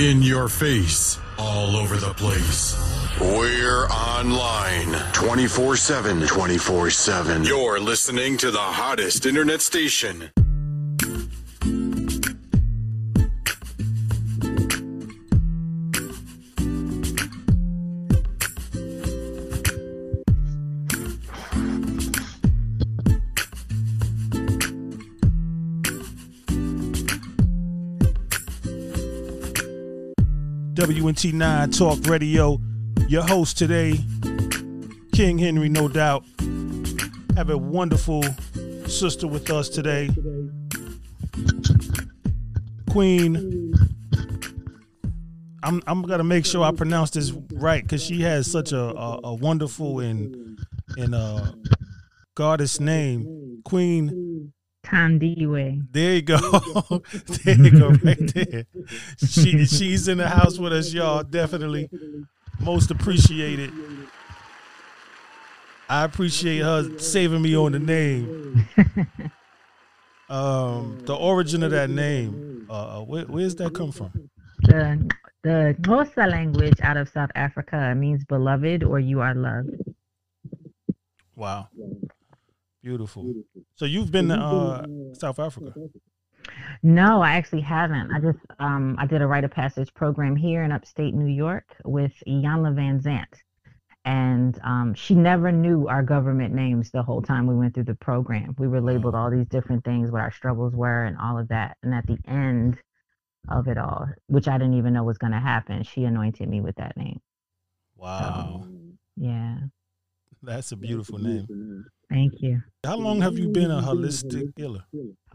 In your face, all over the place. We're online 24 7. 24 7. You're listening to the hottest internet station. WNT9 Talk Radio. Your host today, King Henry, no doubt. Have a wonderful sister with us today, Queen. I'm I'm gonna make sure I pronounce this right because she has such a, a, a wonderful and and uh goddess name, Queen Tandiwe. There you go. there you go, right there. She she's in the house with us, y'all. Definitely most appreciated. I appreciate her saving me on the name. Um, the origin of that name, uh, where, where's that come from? The the Xhosa language out of South Africa means beloved or you are loved. Wow. Beautiful. So you've been to uh, South Africa? No, I actually haven't. I just um, I did a rite of passage program here in upstate New York with Iyanla Vanzant. And um, she never knew our government names the whole time we went through the program. We were labeled all these different things, what our struggles were, and all of that. And at the end of it all, which I didn't even know was going to happen, she anointed me with that name. Wow. So, yeah. That's a beautiful name. Thank you. How long have you been a holistic healer?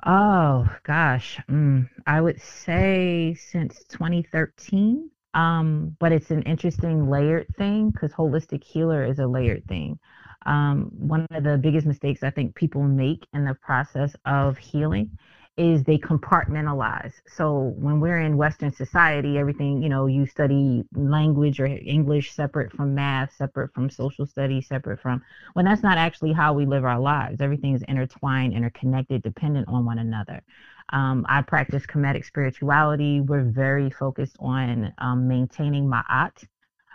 Oh gosh, mm, I would say since 2013. Um, but it's an interesting layered thing because holistic healer is a layered thing. Um, one of the biggest mistakes I think people make in the process of healing is they compartmentalize. So when we're in Western society, everything, you know, you study language or English separate from math, separate from social studies, separate from, when that's not actually how we live our lives. Everything is intertwined, interconnected, dependent on one another. Um, I practice Kemetic spirituality. We're very focused on um, maintaining ma'at,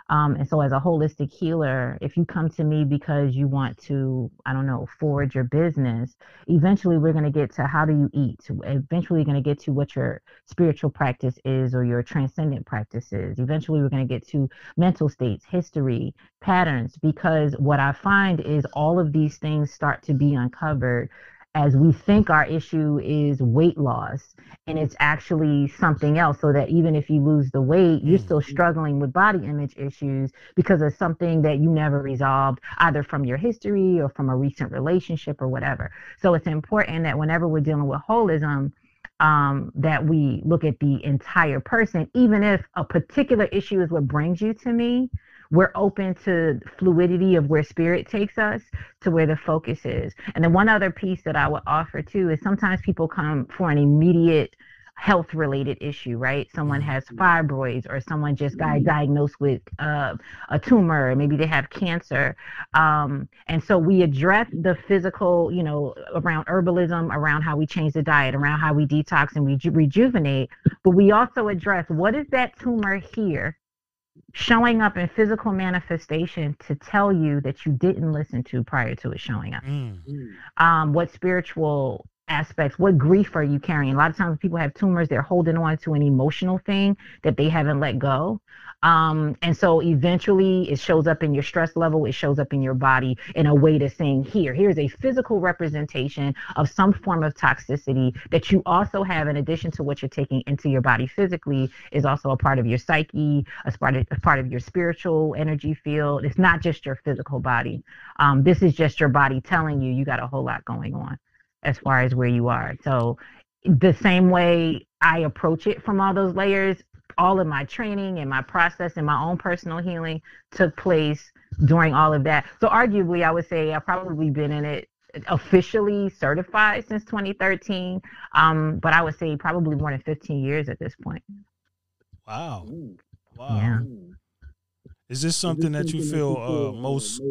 um, and so, as a holistic healer, if you come to me because you want to, I don't know, forward your business, eventually we're going to get to how do you eat. Eventually, going to get to what your spiritual practice is or your transcendent practices. Eventually, we're going to get to mental states, history, patterns, because what I find is all of these things start to be uncovered as we think our issue is weight loss and it's actually something else so that even if you lose the weight you're still mm-hmm. struggling with body image issues because of something that you never resolved either from your history or from a recent relationship or whatever so it's important that whenever we're dealing with holism um, that we look at the entire person even if a particular issue is what brings you to me we're open to fluidity of where spirit takes us to where the focus is. And then one other piece that I would offer too is sometimes people come for an immediate health related issue, right? Someone has mm-hmm. fibroids or someone just got mm-hmm. diagnosed with uh, a tumor, maybe they have cancer. Um, and so we address the physical, you know, around herbalism, around how we change the diet, around how we detox and we rejuvenate. But we also address what is that tumor here showing up in physical manifestation to tell you that you didn't listen to prior to it showing up. Mm. Um, what spiritual aspects, what grief are you carrying? A lot of times people have tumors, they're holding on to an emotional thing that they haven't let go. Um, and so eventually it shows up in your stress level, it shows up in your body in a way to saying, here, here's a physical representation of some form of toxicity that you also have in addition to what you're taking into your body physically is also a part of your psyche, a part of, a part of your spiritual energy field. It's not just your physical body. Um, this is just your body telling you you got a whole lot going on as far as where you are. So the same way I approach it from all those layers, all of my training and my process and my own personal healing took place during all of that. So arguably, I would say I've probably been in it officially certified since 2013, um, but I would say probably more than 15 years at this point. Wow. Wow. Yeah. Is this something that you feel uh, most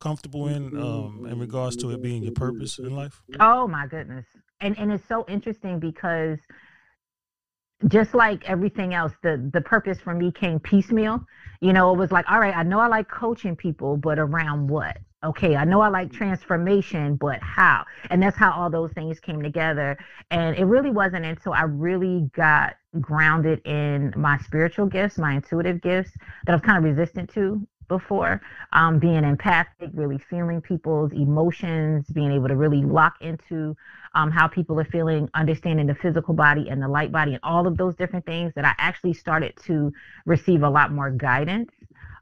comfortable in um, in regards to it being your purpose in life? Oh my goodness. And and it's so interesting because just like everything else, the the purpose for me came piecemeal. You know, it was like, all right, I know I like coaching people, but around what? Okay, I know I like transformation, but how? And that's how all those things came together. And it really wasn't until I really got grounded in my spiritual gifts, my intuitive gifts that I was kind of resistant to before um, being empathic really feeling people's emotions being able to really lock into um, how people are feeling understanding the physical body and the light body and all of those different things that i actually started to receive a lot more guidance.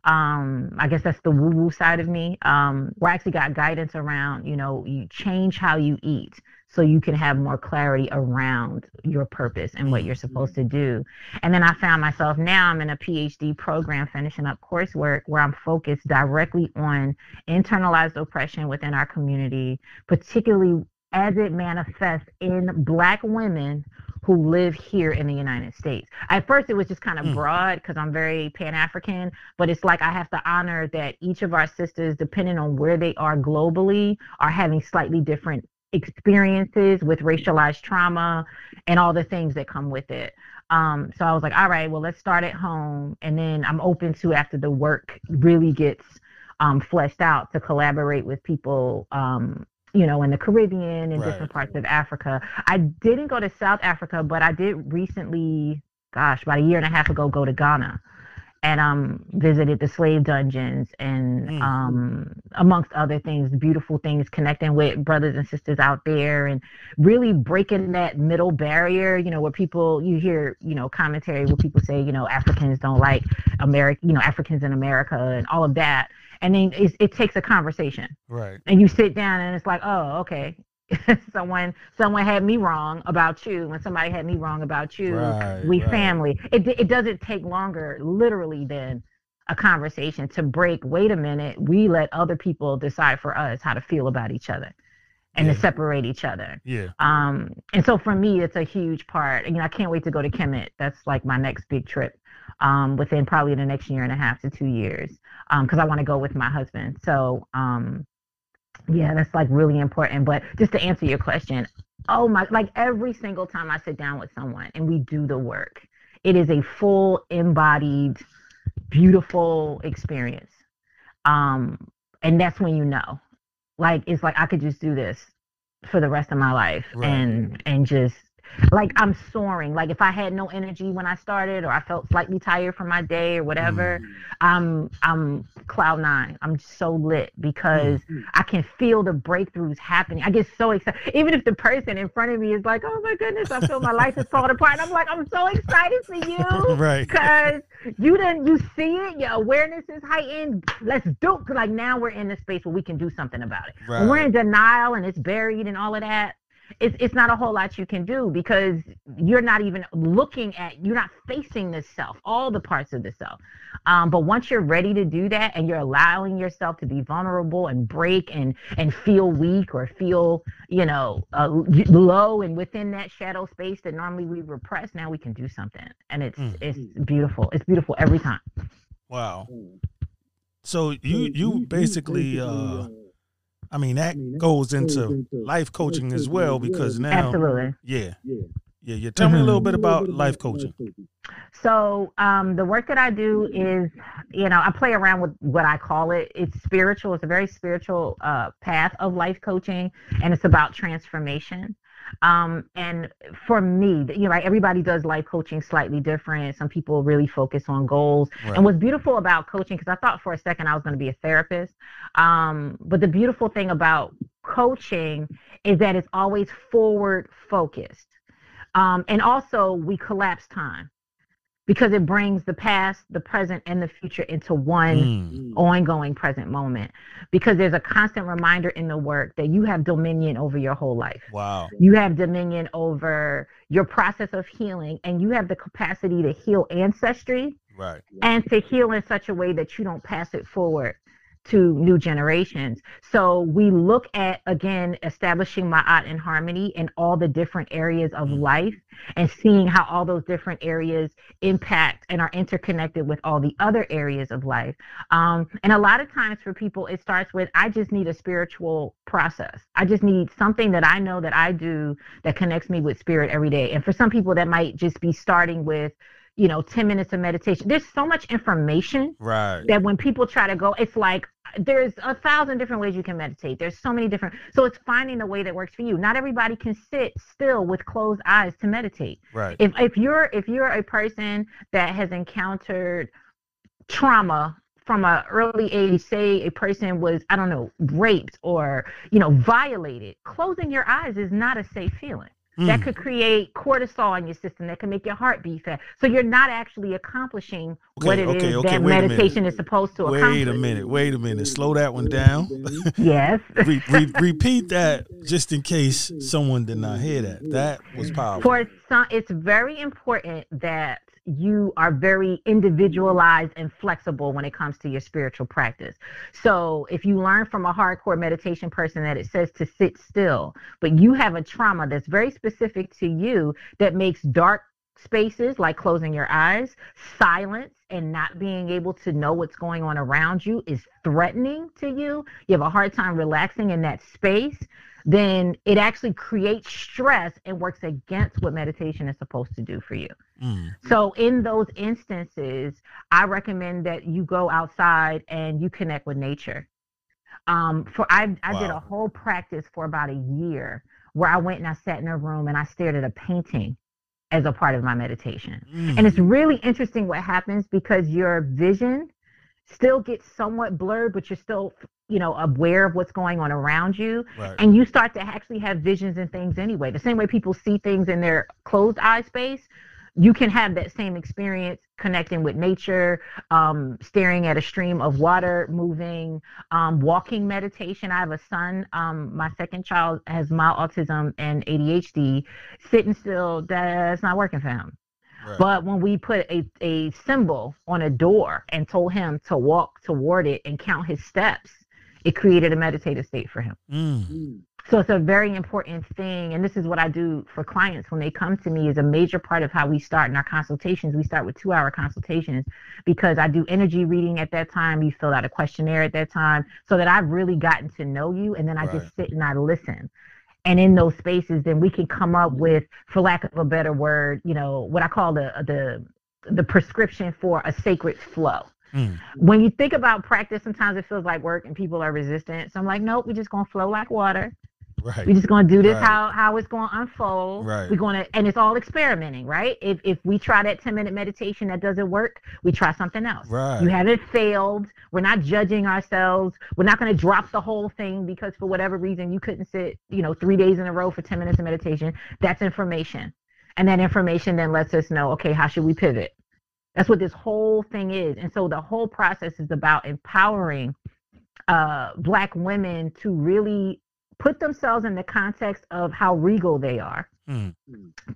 Um, i guess that's the woo woo side of me. Um, where i actually got guidance around you know you change how you eat so you can have more clarity around your purpose and what you're supposed to do. And then I found myself now I'm in a PhD program finishing up coursework where I'm focused directly on internalized oppression within our community, particularly as it manifests in black women who live here in the United States. At first, it was just kind of mm. broad because I'm very Pan African, but it's like I have to honor that each of our sisters, depending on where they are globally, are having slightly different experiences with racialized trauma and all the things that come with it. Um, so I was like, all right, well, let's start at home. And then I'm open to, after the work really gets um, fleshed out, to collaborate with people, um, you know, in the Caribbean and right. different parts of Africa. I didn't go to South Africa, but I did recently, gosh, about a year and a half ago, go to Ghana and um visited the slave dungeons and mm. um amongst other things beautiful things connecting with brothers and sisters out there and really breaking that middle barrier you know where people you hear you know commentary where people say you know africans don't like america you know africans in america and all of that. And then it takes a conversation. Right. And you sit down and it's like oh okay someone someone had me wrong about you. When somebody had me wrong about you right, we right. family. It, it doesn't take longer literally than a conversation to break. Wait a minute we let other people decide for us how to feel about each other and yeah. to separate each other. Yeah. Um and so for me it's a huge part. You know i can't wait to go to kemet. That's like my next big trip um within probably the next year and a half to two years um because i want to go with my husband. So um yeah, that's like really important. But just to answer your question, oh my, like every single time I sit down with someone and we do the work, it is a full embodied, beautiful experience. Um, and that's when you know, like, it's like I could just do this for the rest of my life right. and and just like I'm soaring. Like if I had no energy when I started or I felt slightly tired from my day or whatever, mm. I'm I'm cloud nine. I'm so lit because mm. I can feel the breakthroughs happening. I get so excited. Even if the person in front of me is like, "Oh my goodness, I feel my life is falling apart." I'm like, "I'm so excited for you." right. Because you didn't you see it, your awareness is heightened. Let's do it. Like now we're in the space where we can do something about it. Right. When we're in denial and it's buried and all of that, it's, it's not a whole lot you can do because you're not even looking at you're not facing the self all the parts of the self. Um, but once you're ready to do that and you're allowing yourself to be vulnerable and break and and feel weak or feel you know uh, low and within that shadow space that normally we repress now we can do something. And it's mm. it's beautiful. It's beautiful every time. Wow. So you you basically uh I mean, that goes into life coaching as well because now, absolutely, yeah, yeah, yeah. Tell me a little bit about life coaching. So, um, the work that I do is, you know, I play around with what I call it. It's spiritual. It's a very spiritual uh, path of life coaching, and it's about transformation. Um, and for me, you know, everybody does life coaching slightly different. Some people really focus on goals. Right. And what's beautiful about coaching, because I thought for a second I was going to be a therapist, um, but the beautiful thing about coaching is that it's always forward focused. Um, and also, we collapse time because it brings the past, the present, and the future into one mm. ongoing present moment. Because there's a constant reminder in the work that you have dominion over your whole life. Wow. You have dominion over your process of healing, and you have the capacity to heal ancestry. Right. And to heal in such a way that you don't pass it forward to new generations. So we look at again establishing Ma'at and harmony in all the different areas of mm. life and seeing how all those different areas impact and are interconnected with all the other areas of life. Um, and a lot of times for people, it starts with I just need a spiritual process. I just need something that I know that I do that connects me with spirit every day. And for some people, that might just be starting with you know 10 minutes of meditation. There's so much information right. that when people try to go it's like there's a thousand different ways you can meditate. There's so many different so it's finding the way that works for you. Not everybody can sit still with closed eyes to meditate. Right. If if you're if you're a person that has encountered trauma from an early age say a person was i don't know raped or you know violated closing your eyes is not a safe feeling Mm. That could create cortisol in your system. That can make your heart beat fast. So you're not actually accomplishing okay, what it okay, is okay, that meditation is supposed to wait accomplish. Wait a minute. Wait a minute. Slow that one down. yes. re- re- repeat that just in case someone did not hear that. That was powerful. For some, it's very important that you are very individualized and flexible when it comes to your spiritual practice. So if you learn from a hardcore meditation person that it says to sit still, but you have a trauma that's very specific to you that makes dark spaces like closing your eyes, silence, and not being able to know what's going on around you is threatening to you, you have a hard time relaxing in that space, then it actually creates stress and works against what meditation is supposed to do for you. Mm. So, in those instances, I recommend that you go outside and you connect with nature. Um, for I, I wow. did a whole practice for about a year where I went and I sat in a room and I stared at a painting as a part of my meditation. Mm. And it's really interesting what happens because your vision still gets somewhat blurred, but you're still, you know, aware of what's going on around you. Right. And you start to actually have visions and things anyway. The same way people see things in their closed eye space, you can have that same experience connecting with nature, um, staring at a stream of water, moving, um, walking meditation. I have a son, um, my second child has mild autism and ADHD. Sitting still, that's not working for him. Right. But when we put a, a symbol on a door and told him to walk toward it and count his steps, it created a meditative state for him. Mm. So it's a very important thing. And this is what I do for clients when they come to me is a major part of how we start in our consultations. We start with two hour consultations because I do energy reading at that time. You fill out a questionnaire at that time so that I've really gotten to know you. And then I right. just sit and I listen. And in those spaces, then we can come up with, for lack of a better word, you know, what I call the the the prescription for a sacred flow. Mm. When you think about practice, sometimes it feels like work and people are resistant. So I'm like, nope, we're just gonna flow like water. Right. We're just going to do this right. how how it's going to unfold. Right. We're going to, and it's all experimenting, right? If if we try that ten minute meditation that doesn't work, we try something else. Right. You haven't failed. We're not judging ourselves. We're not going to drop the whole thing because for whatever reason you couldn't sit, you know, three days in a row for ten minutes of meditation. That's information, and that information then lets us know, okay, how should we pivot? That's what this whole thing is, and so the whole process is about empowering uh, black women to really put themselves in the context of how regal they are. Mm.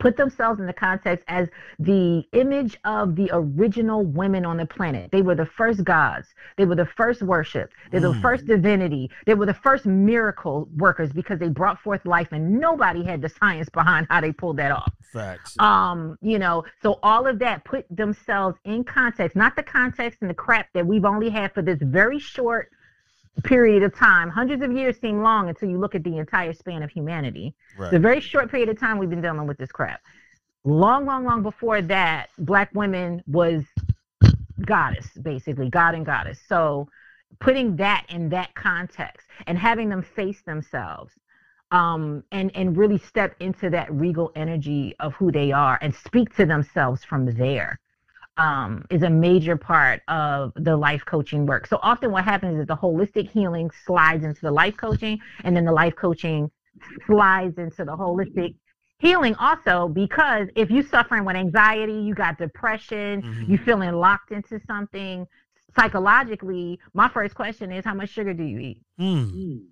Put themselves in the context as the image of the original women on the planet. They were the first gods. They were the first worship. They're mm. the first divinity. They were the first miracle workers because they brought forth life and nobody had the science behind how they pulled that off. Facts. Um, you know, so all of that put themselves in context, not the context and the crap that we've only had for this very short period of time. Hundreds of years seem long until you look at the entire span of humanity. Right. It's a very short period of time we've been dealing with this crap. Long, long, long before that, black women was goddess, basically, God and goddess. So putting that in that context and having them face themselves um, and and really step into that regal energy of who they are and speak to themselves from there um, is a major part of the life coaching work. So often what happens is the holistic healing slides into the life coaching, and then the life coaching slides into the holistic healing also because if you're suffering with anxiety, you got depression, mm-hmm. you feeling locked into something psychologically, my first question is how much sugar do you eat? Mm.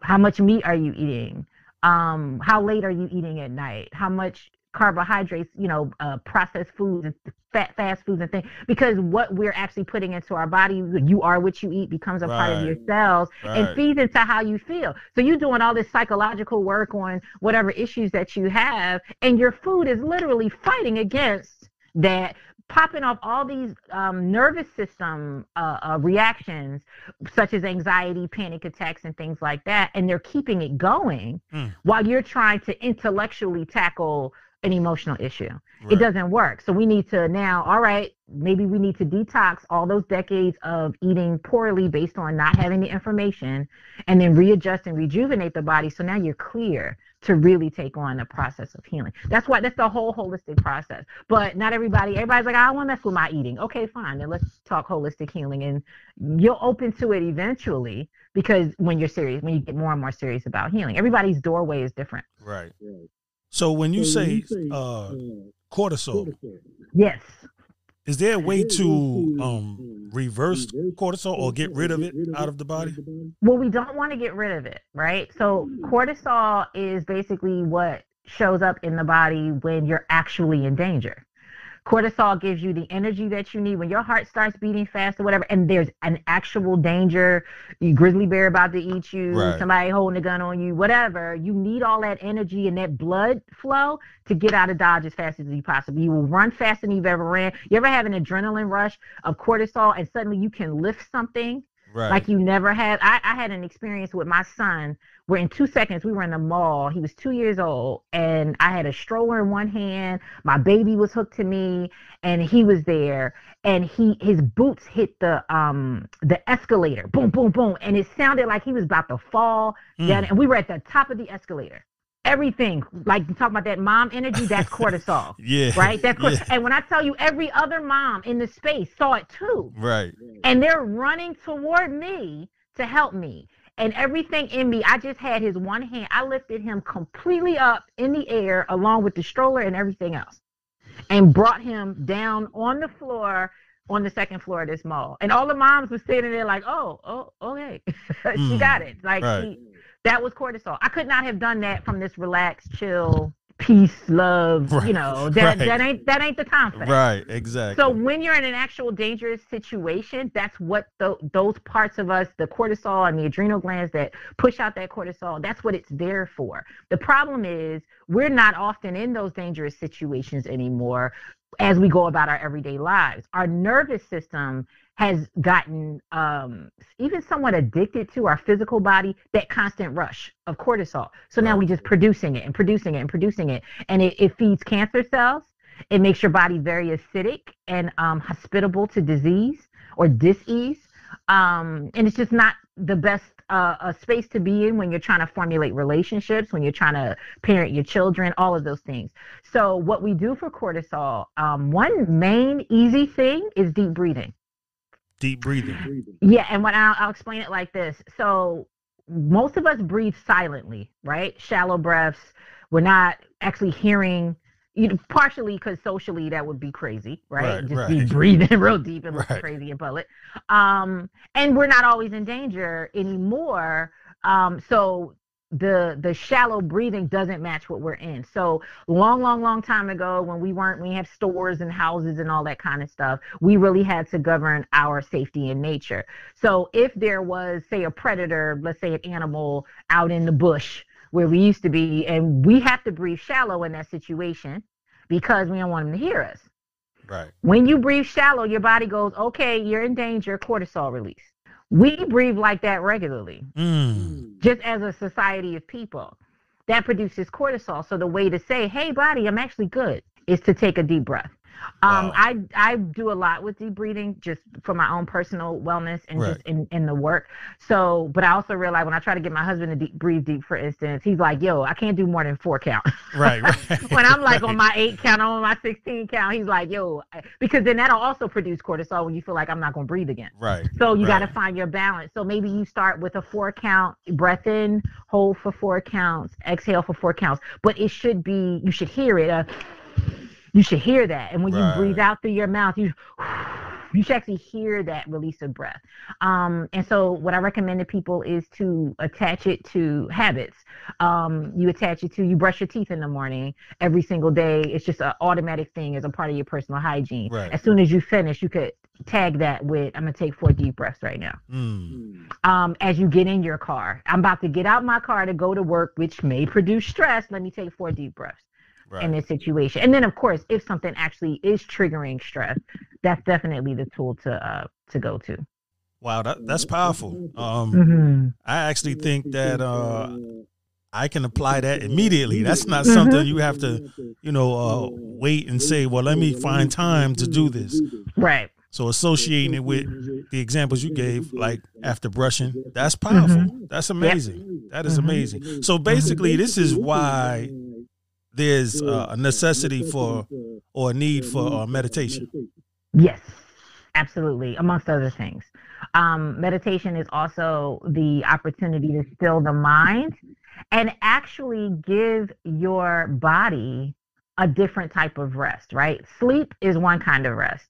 How much meat are you eating? Um, how late are you eating at night? How much carbohydrates, you know, uh, processed foods and fat, fast foods and things, because what we're actually putting into our body, you are what you eat, becomes a right. part of your cells right. and feeds into how you feel. So you're doing all this psychological work on whatever issues that you have, and your food is literally fighting against that popping off all these um, nervous system uh, uh, reactions, such as anxiety, panic attacks, and things like that, and they're keeping it going mm. while you're trying to intellectually tackle an emotional issue. Right. It doesn't work. So we need to now, all right, maybe we need to detox all those decades of eating poorly based on not having the information and then readjust and rejuvenate the body so now you're clear to really take on the process of healing. That's why that's the whole holistic process. But not everybody, everybody's like, oh, I don't want to mess with my eating. Okay, fine. Then let's talk holistic healing. And you're open to it eventually because when you're serious, when you get more and more serious about healing, everybody's doorway is different. Right. So when you so say, when you say uh, uh, cortisol, yes. Is there a way to um, reverse cortisol or get rid of it out of the body? Well, we don't want to get rid of it, right? So cortisol is basically what shows up in the body when you're actually in danger. Cortisol gives you the energy that you need when your heart starts beating fast or whatever, and there's an actual danger, you grizzly bear about to eat you, right. somebody holding a gun on you, whatever. You need all that energy and that blood flow to get out of Dodge as fast as you possibly. You will run faster than you've ever ran. You ever have an adrenaline rush of cortisol and suddenly you can lift something right. like you never had? I, I had an experience with my son where in two seconds we were in the mall. He was two years old, and I had a stroller in one hand. My baby was hooked to me, and he was there. And he his boots hit the um the escalator, boom, boom, boom, and it sounded like he was about to fall mm. down. And we were at the top of the escalator everything like you talk about that mom energy that's cortisol yeah right that's yeah. and when i tell you every other mom in the space saw it too right and they're running toward me to help me and everything in me, I just had his one hand. I lifted him completely up in the air along with the stroller and everything else and brought him down on the floor on the second floor of this mall. And all the moms were sitting there like, oh, oh, okay. she mm, got it. Like right. she, that was cortisol. I could not have done that from this relaxed, chill peace, love, right. you know, that right. that ain't that ain't the time for that. Right, exactly. So when you're in an actual dangerous situation, that's what the, those parts of us, the cortisol and the adrenal glands that push out that cortisol, that's what it's there for. The problem is we're not often in those dangerous situations anymore as we go about our everyday lives. Our nervous system has gotten um, even somewhat addicted to our physical body that constant rush of cortisol. So now we're just producing it and producing it and producing it, and it, it feeds cancer cells. It makes your body very acidic and um, hospitable to disease or disease, um, and it's just not the best uh, a space to be in when you're trying to formulate relationships, when you're trying to parent your children, all of those things. So, what we do for cortisol, um, one main easy thing is deep breathing deep breathing. Yeah, and what I'll, I'll explain it like this. So most of us breathe silently, right? Shallow breaths. We're not actually hearing. You know, partially because socially that would be crazy, right? right Just right. be breathing real deep and right. crazy in public. Um, and we're not always in danger anymore. Um, so the the shallow breathing doesn't match what we're in. So long, long, long time ago, when we weren't, we have stores and houses and all that kind of stuff, we really had to govern our safety in nature. So if there was, say, a predator, let's say an animal out in the bush where we used to be, and we have to breathe shallow in that situation because we don't want them to hear us. Right. When you breathe shallow, your body goes, okay, you're in danger, cortisol release. We breathe like that regularly, mm. just as a society of people. That produces cortisol. So the way to say, hey, body, I'm actually good, is to take a deep breath. Um, wow. I I do a lot with deep breathing just for my own personal wellness and right. just in, in the work. So, but I also realize when I try to get my husband to deep, breathe deep, for instance, he's like, "Yo, I can't do more than four count." Right. right when I'm like right. on my eight count, on my sixteen count, he's like, "Yo," because then that'll also produce cortisol when you feel like I'm not going to breathe again. Right. So you got to find your balance. So maybe you start with a four count, breath in, hold for four counts, exhale for four counts, but it should be you should hear it. Uh, you should hear that. And when right. you breathe out through your mouth, you You should actually hear that release of breath. Um, and so, what I recommend to people is to attach it to habits. Um, you attach it to you brush your teeth in the morning every single day. It's just an automatic thing as a part of your personal hygiene. Right. As soon as you finish, you could tag that with I'm gonna take four deep breaths right now. Mm. Um, as you get in your car, I'm about to get out my car to go to work, which may produce stress. Let me take four deep breaths right. in this situation. And then, of course, if something actually is triggering stress, that's definitely the tool to uh, to go to. Wow, that, that's powerful. Um, mm-hmm. I actually think that uh, I can apply that immediately. That's not mm-hmm. something you have to, you know, uh, wait and say, well, let me find time to do this. Right. So associating it with the examples you gave, like after brushing, that's powerful. Mm-hmm. That's amazing. Yep. That is mm-hmm. amazing. So basically, this is why there's uh, a necessity for or a need for uh, meditation. Yes, absolutely. Amongst other things, um, meditation is also the opportunity to still the mind and actually give your body a different type of rest. Right? Sleep is one kind of rest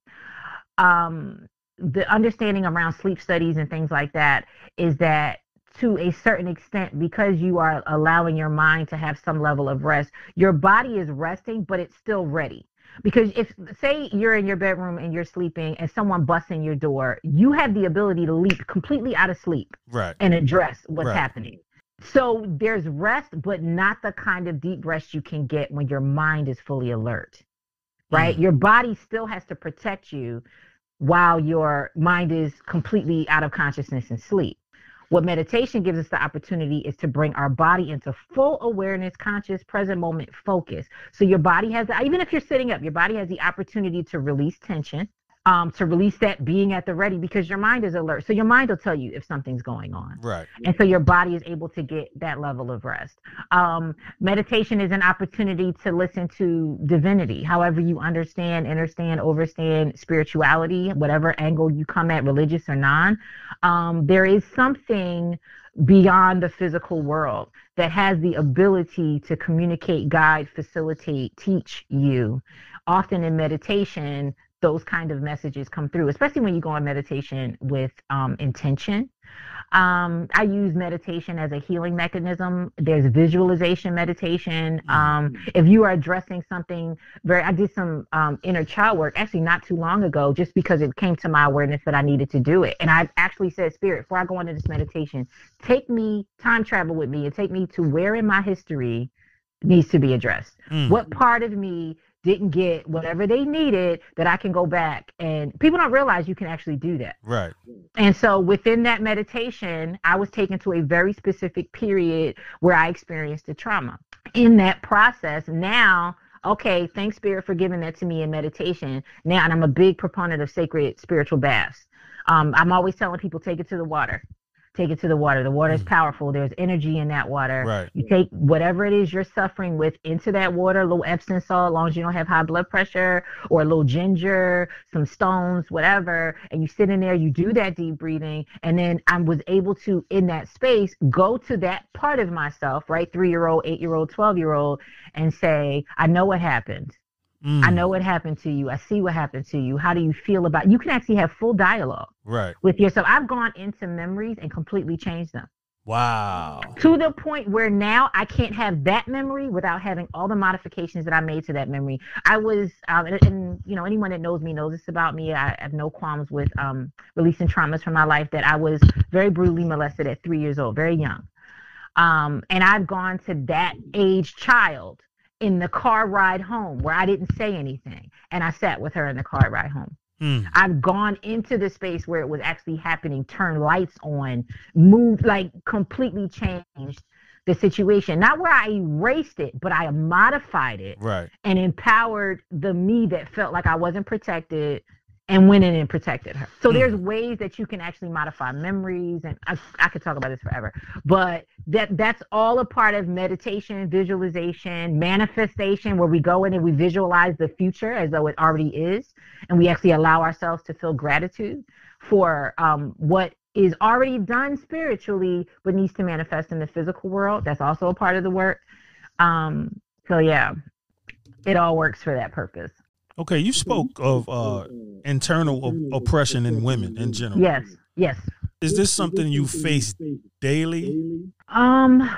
um, the understanding around sleep studies and things like that is that to a certain extent because you are allowing your mind to have some level of rest your body is resting but it's still ready because if say you're in your bedroom and you're sleeping and someone busts in your door you have the ability to leap completely out of sleep right. and address what's right. happening so there's rest but not the kind of deep rest you can get when your mind is fully alert right? Mm. Your body still has to protect you while your mind is completely out of consciousness and sleep. What meditation gives us the opportunity is to bring our body into full awareness, conscious, present moment focus. So your body has, even if you're sitting up, your body has the opportunity to release tension, um, to release that being at the ready because your mind is alert. So your mind will tell you if something's going on. Right. And so your body is able to get that level of rest. Um, meditation is an opportunity to listen to divinity, however you understand, understand, overstand spirituality, whatever angle you come at, religious or non. Um, there is something beyond the physical world that has the ability to communicate, guide, facilitate, teach you. Often in meditation, those kind of messages come through, especially when you go on meditation with um, intention. Um, I use meditation as a healing mechanism. There's visualization meditation. Mm-hmm. Um, if you are addressing something very, I did some um, inner child work actually not too long ago, just because it came to my awareness that I needed to do it. And I actually said, Spirit, before I go into this meditation, take me, time travel with me, and take me to where in my history needs to be addressed. Mm. What part of me didn't get whatever they needed that I can go back and people don't realize you can actually do that. Right. And so within that meditation, I was taken to a very specific period where I experienced the trauma. In that process, now okay, thanks Spirit for giving that to me in meditation. Now, and I'm a big proponent of sacred spiritual baths. Um, I'm always telling people take it to the water take it to the water. The water is mm. powerful. There's energy in that water. Right. You take whatever it is you're suffering with into that water, a little Epsom salt, as long as you don't have high blood pressure, or a little ginger, some stones, whatever, and you sit in there, you do that deep breathing, and then I was able to, in that space, go to that part of myself, right, three year old, eight year old, 12 year old, and say, I know what happened. Mm. I know what happened to you. I see what happened to you. How do you feel about you can actually have full dialogue right with yourself. I've gone into memories and completely changed them. Wow. To the point where now I can't have that memory without having all the modifications that I made to that memory. I was, um, and, and, you know, anyone that knows me knows this about me. I have no qualms with um, releasing traumas from my life that I was very brutally molested at three years old, very young. Um, and I've gone to that age child in the car ride home where I didn't say anything. And I sat with her in the car ride home. Mm. I've gone into the space where it was actually happening, turned lights on, moved, like completely changed the situation. Not where I erased it, but I modified it. Right. And empowered the me that felt like I wasn't protected, and went in and protected her. So mm. there's ways that you can actually modify memories, and I, I could talk about this forever. But that that's all a part of meditation, visualization, manifestation, where we go in and we visualize the future as though it already is, and we actually allow ourselves to feel gratitude for um, what is already done spiritually, but needs to manifest in the physical world. That's also a part of the work. Um, so yeah, it all works for that purpose. Okay, you spoke of uh, internal oppression in women in general. Yes, yes. Is this something you face daily? Um,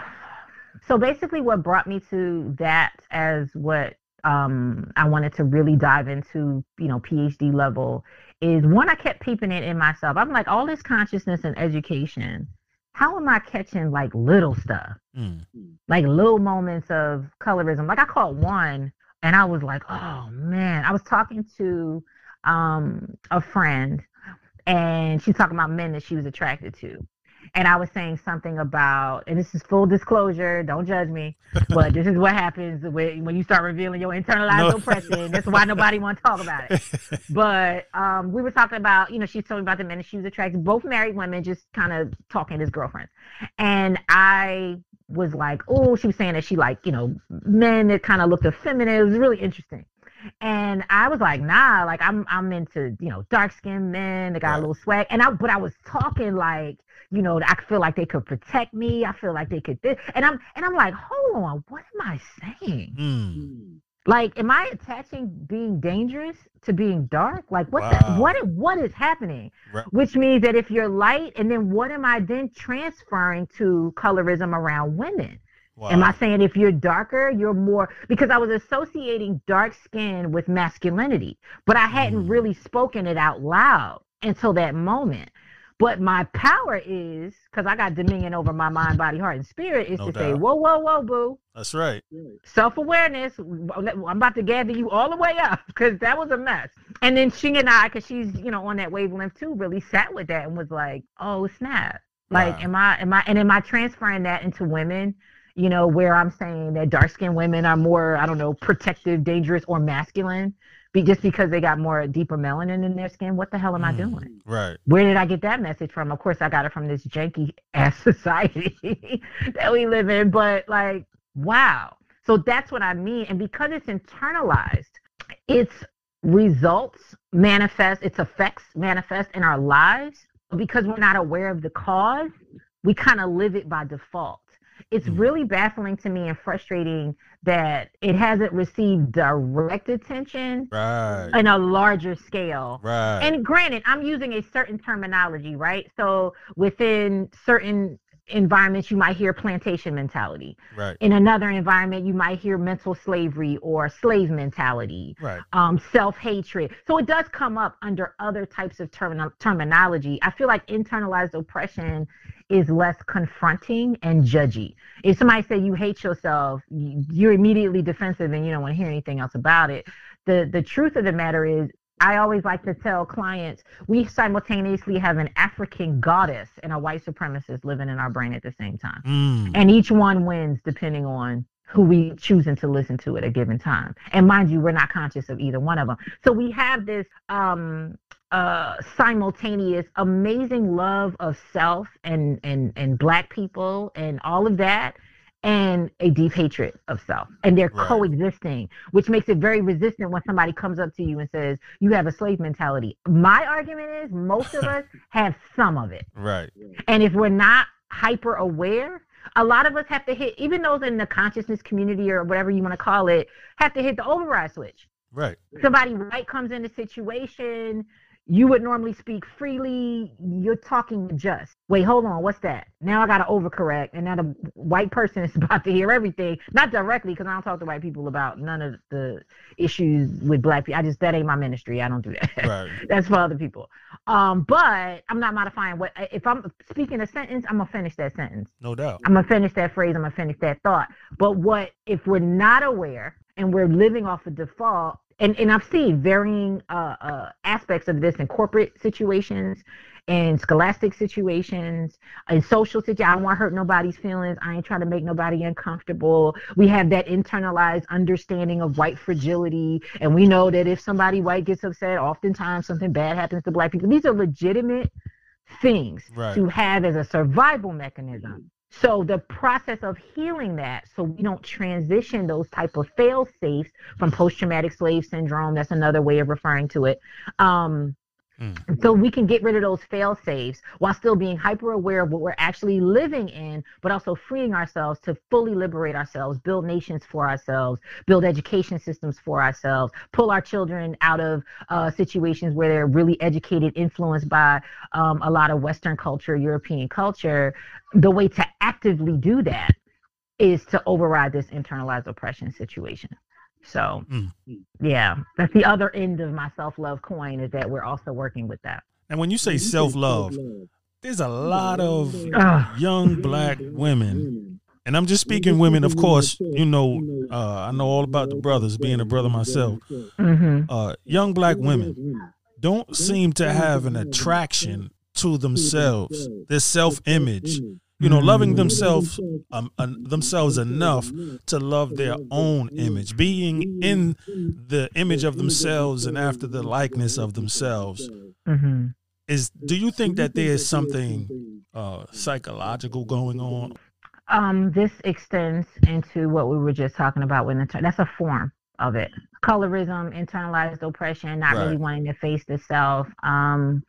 so basically, what brought me to that as what um I wanted to really dive into, you know, PhD level is one I kept peeping it in myself. I'm like, all this consciousness and education how am I catching like little stuff? Mm. Like little moments of colorism. Like I caught one and I was like, oh man. I was talking to um a friend and she's talking about men that she was attracted to and I was saying something about, and this is full disclosure, don't judge me, but this is what happens when, when you start revealing your internalized no. oppression. That's why nobody wants to talk about it. But um, we were talking about, you know, she's talking about the men that she was attracted, both married women, just kind of talking as girlfriends. And I was like, oh, she was saying that she like, you know, men that kind of looked effeminate. It was really interesting. And I was like, nah, like I'm I'm into, you know, dark skinned men that got right. a little swag. And I but I was talking like you know, I feel like they could protect me. I feel like they could this, and I'm and I'm like, hold on, what am I saying? Mm. Like, am I attaching being dangerous to being dark? Like, what wow. the, what what is happening? Right. Which means that if you're light, and then what am I then transferring to colorism around women? Wow. Am I saying if you're darker, you're more because I was associating dark skin with masculinity, but I hadn't mm. really spoken it out loud until that moment. But my power is because I got dominion over my mind, body, heart, and spirit. Is no to doubt. say, whoa, whoa, whoa, boo. That's right. Self awareness. I'm about to gather you all the way up because that was a mess. And then she and I, because she's you know on that wavelength too, really sat with that and was like, oh snap. Like, wow. am I, am I, and am I transferring that into women? You know, where I'm saying that dark skinned women are more, I don't know, protective, dangerous, or masculine be, just because they got more deeper melanin in their skin. What the hell am mm, I doing? Right. Where did I get that message from? Of course, I got it from this janky ass society that we live in. But like, wow. So that's what I mean. And because it's internalized, its results manifest, its effects manifest in our lives. Because we're not aware of the cause, we kind of live it by default it's mm. really baffling to me and frustrating that it hasn't received direct attention right. in a larger scale. Right. And granted, I'm using a certain terminology, right? So within certain environments you might hear plantation mentality right in another environment you might hear mental slavery or slave mentality right um, self-hatred so it does come up under other types of term- terminology i feel like internalized oppression is less confronting and judgy. If somebody say you hate yourself, you're immediately defensive and you don't want to hear anything else about it. The the truth of the matter is I always like to tell clients we simultaneously have an African goddess and a white supremacist living in our brain at the same time. Mm. And each one wins depending on who we choosing to listen to at a given time. And mind you, we're not conscious of either one of them. So we have this um, uh, simultaneous amazing love of self and and and black people and all of that and a deep hatred of self. And they're right. coexisting which makes it very resistant when somebody comes up to you and says you have a slave mentality. My argument is most of us have some of it. Right. And if we're not hyper aware a lot of us have to hit even those in the consciousness community or whatever you want to call it have to hit the override switch. Right. Somebody right comes in a situation you would normally speak freely. You're talking just. Wait, hold on. What's that? Now I got to overcorrect. And now the white person is about to hear everything. Not directly, because I don't talk to white people about none of the issues with black people. I just, that ain't my ministry. I don't do that. Right. That's for other people. Um, but I'm not modifying what, if I'm speaking a sentence, I'm going to finish that sentence. No doubt. I'm going to finish that phrase. I'm going to finish that thought. But what, if we're not aware and we're living off of default, and and I've seen varying uh, uh, aspects of this in corporate situations, in scholastic situations, in social situations. I don't want to hurt nobody's feelings. I ain't trying to make nobody uncomfortable. We have that internalized understanding of white fragility, and we know that if somebody white gets upset, oftentimes something bad happens to black people. These are legitimate things right. to have as a survival mechanism. So the process of healing that, so we don't transition those type of fail safes from post-traumatic slave syndrome. That's another way of referring to it. Um, Mm. So we can get rid of those fail safes while still being hyper aware of what we're actually living in, but also freeing ourselves to fully liberate ourselves, build nations for ourselves, build education systems for ourselves, pull our children out of uh, situations where they're really educated, influenced by um, a lot of Western culture, European culture. The way to actively do that is to override this internalized oppression situation. So, mm. yeah, that's the other end of my self love coin is that we're also working with that. And when you say self love, there's a lot of young black women, and I'm just speaking women, of course. You know, uh, I know all about the brothers, being a brother myself. Mm-hmm. Uh, young black women don't seem to have an attraction to themselves, their self image you know loving themselves um, uh, themselves enough to love their own image being in the image of themselves and after the likeness of themselves mm-hmm. is do you think that there is something uh, psychological going on um, this extends into what we were just talking about with the that's a form of it colorism internalized oppression not right. really wanting to face the self um,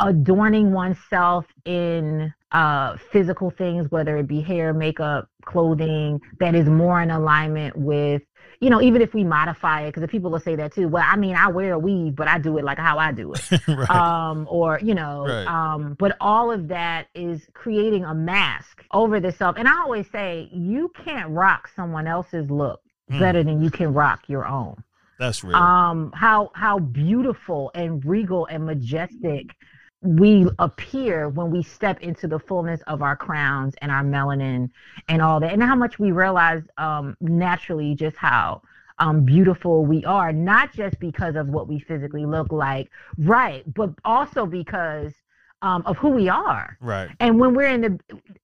adorning oneself in uh, physical things, whether it be hair, makeup, clothing, that is more in alignment with, you know, even if we modify it, because the people will say that too. Well, I mean, I wear a weave, but I do it like how I do it. right. Um, or, you know, right. um, but all of that is creating a mask over the self. And I always say, you can't rock someone else's look mm. better than you can rock your own. That's real. Um, how how beautiful and regal and majestic we appear when we step into the fullness of our crowns and our melanin and all that, and how much we realize um, naturally just how um, beautiful we are, not just because of what we physically look like, right, but also because um, of who we are. Right. And when we're in the,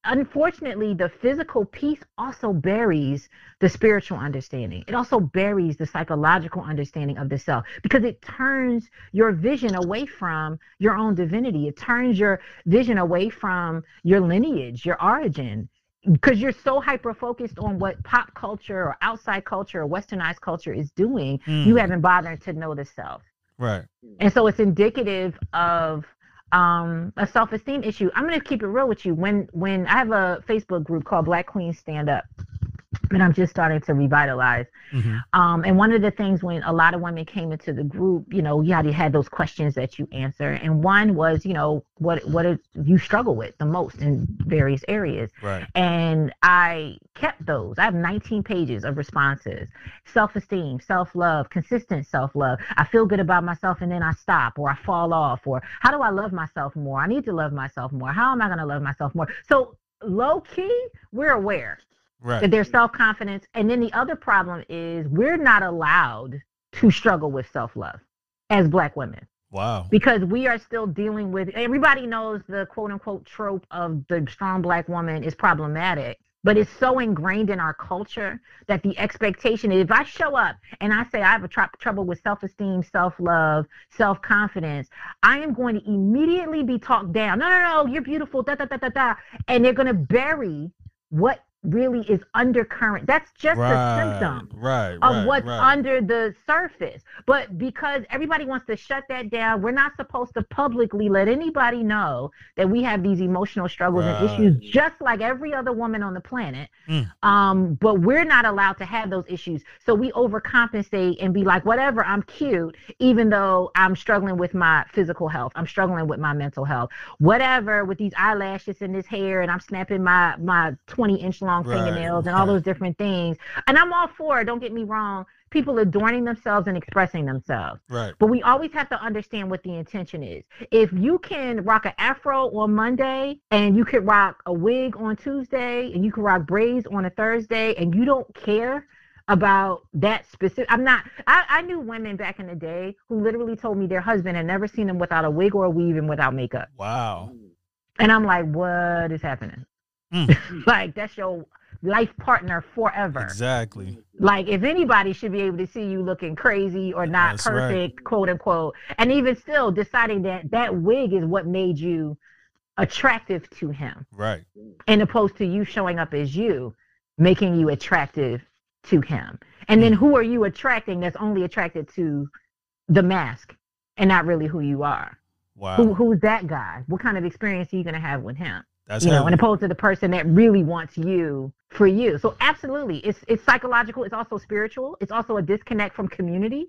unfortunately, the physical piece also buries the spiritual understanding. It also buries the psychological understanding of the self because it turns your vision away from your own divinity. It turns your vision away from your lineage, your origin. Because you're so hyper focused on what pop culture or outside culture or westernized culture is doing, mm. you haven't bothered to know the self. Right. And so it's indicative of um, a self-esteem issue. I'm going to keep it real with you. When when I have a Facebook group called Black Queens Stand Up, and I'm just starting to revitalize. Mm-hmm. Um, and one of the things when a lot of women came into the group, you know, you had, you had those questions that you answer, and one was, you know, what what is, you struggle with the most in various areas. Right. And I kept those. I have 19 pages of responses: self-esteem, self-love, consistent self-love. I feel good about myself, and then I stop, or I fall off, or how do I love myself more? I need to love myself more. How am I going to love myself more? So low key, we're aware right. that their self confidence. And then the other problem is we're not allowed to struggle with self love as Black women. Wow. Because we are still dealing with everybody knows the quote unquote trope of the strong Black woman is problematic. But it's so ingrained in our culture that the expectation is if I show up and I say I have a tr- trouble with self esteem, self love, self confidence, I am going to immediately be talked down. No, no, no, you're beautiful, da, da, da, da, da. And they're going to bury what really is undercurrent. That's just right, a symptom right, of right, what's under the surface. But because everybody wants to shut that down, we're not supposed to publicly let anybody know that we have these emotional struggles and issues, just like every other woman on the planet. Mm. Um, but we're not allowed to have those issues. So we overcompensate and be like, whatever, I'm cute, even though I'm struggling with my physical health. I'm struggling with my mental health. Whatever, with these eyelashes and this hair, and I'm snapping my my 20 inch long long fingernails right. and all those different things. And I'm all for it, don't get me wrong. People adorning themselves and expressing themselves. Right. But we always have to understand what the intention is. If you can rock an afro on Monday and you can rock a wig on Tuesday and you can rock braids on a Thursday and you don't care about that specific i'm not I, I knew women back in the day who literally told me their husband had never seen them without a wig or a weave and without makeup wow and i'm like what is happening Mm. like that's your life partner forever. Exactly. Like if anybody should be able to see you looking crazy or not that's perfect, right. quote unquote, and even still deciding that that wig is what made you attractive to him. Right. And opposed to you showing up as you, making you attractive to him. And then mm. who are you attracting that's only attracted to the mask and not really who you are? Wow. Who, who's that guy? What kind of experience are you going to have with him? That's you heavy. know, and opposed to the person that really wants you for you. So absolutely, it's it's psychological. It's also spiritual. It's also a disconnect from community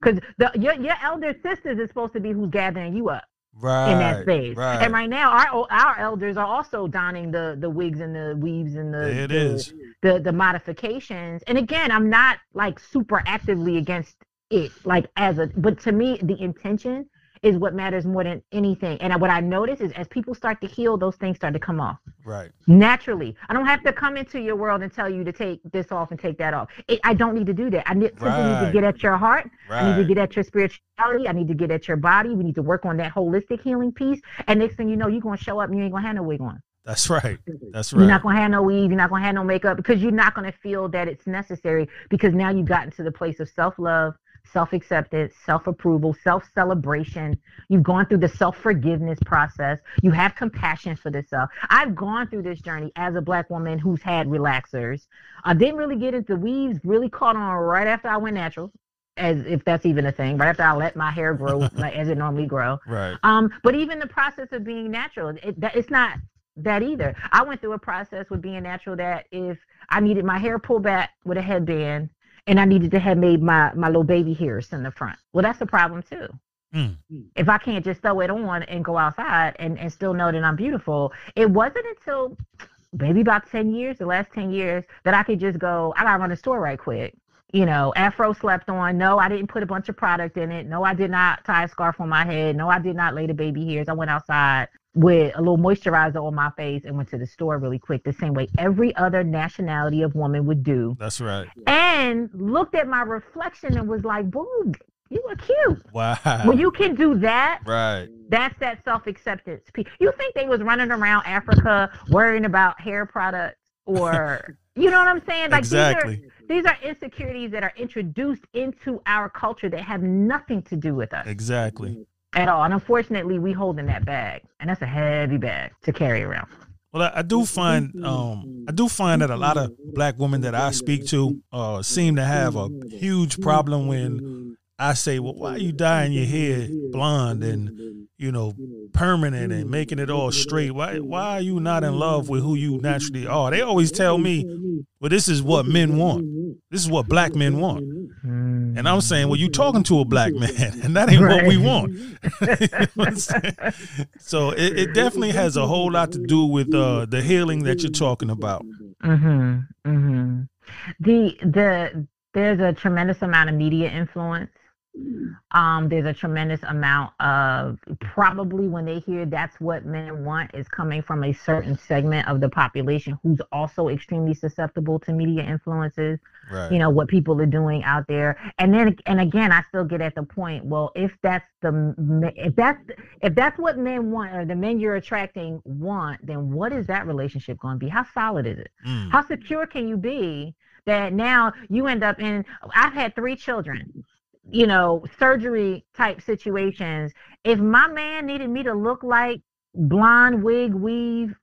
because Mm. the your your elder sisters is supposed to be who's gathering you up right, in that space. Right. And right now, our our elders are also donning the the wigs and the weaves and the it the, is. the the modifications. And again, I'm not like super actively against it, like as a. But to me, the intention is what matters more than anything. And what I notice is as people start to heal, those things start to come off Right. naturally. I don't have to come into your world and tell you to take this off and take that off. It, I don't need to do that. I need, simply need to get at your heart. I need to get at your spirituality. I need to get at your body. We need to work on that holistic healing piece. And next thing you know, you're gonna show up and you ain't gonna have no wig on. That's right. That's right. You're not gonna have no weave. You're not gonna have no makeup because you're not gonna feel that it's necessary because now you've gotten to the place of self love, self acceptance, self approval, self celebration. You've gone through the self forgiveness process. You have compassion for this self. I've gone through this journey as a black woman who's had relaxers. I didn't really get into weaves. Really caught on right after I went natural. As if that's even a thing, right after I let my hair grow like as it normally grow. right. Um, but even the process of being natural, it, that, it's not that either. I went through a process with being natural that if I needed my hair pulled back with a headband and I needed to have made my, my little baby hairs in the front. Well, that's a problem too. Mm. If I can't just throw it on and go outside and, and still know that I'm beautiful, it wasn't until maybe about 10 years, the last 10 years, that I could just go, I gotta run the store right quick. You know, afro slept on. No, I didn't put a bunch of product in it. No, I did not tie a scarf on my head. No, I did not lay the baby hairs. I went outside with a little moisturizer on my face and went to the store really quick, the same way every other nationality of woman would do. That's right. And looked at my reflection and was like, "Boom, you look cute." Wow. When you can do that, right. that's that self acceptance piece. You think they was running around Africa worrying about hair products or you know what I'm saying? Like exactly. these are these are insecurities that are introduced into our culture that have nothing to do with us Exactly. at all. And unfortunately we hold in that bag. And that's a heavy bag to carry around. Well, I, I do find um I do find that a lot of black women that I speak to uh seem to have a huge problem when I say, "Well, why are you dyeing your hair blonde and you know permanent and making it all straight? Why why are you not in love with who you naturally are?" They always tell me, "Well, this is what men want. This is what black men want." And I'm saying, "Well, you talking to a black man, and that ain't what we want." You know what I'm saying? so it, it definitely has a whole lot to do with uh, the healing that you're talking about. Mhm. Mhm. The the there's a tremendous amount of media influence. Um, there's a tremendous amount of probably when they hear that's what men want is coming from a certain segment of the population who's also extremely susceptible to media influences Right. you know what people are doing out there and then and again i still get at the point well if that's the if that's if that's what men want or the men you're attracting want then what is that relationship going to be how solid is it Mm. how secure can you be that now you end up in i've had three children you know surgery type situations if my man needed me to look like blonde wig weave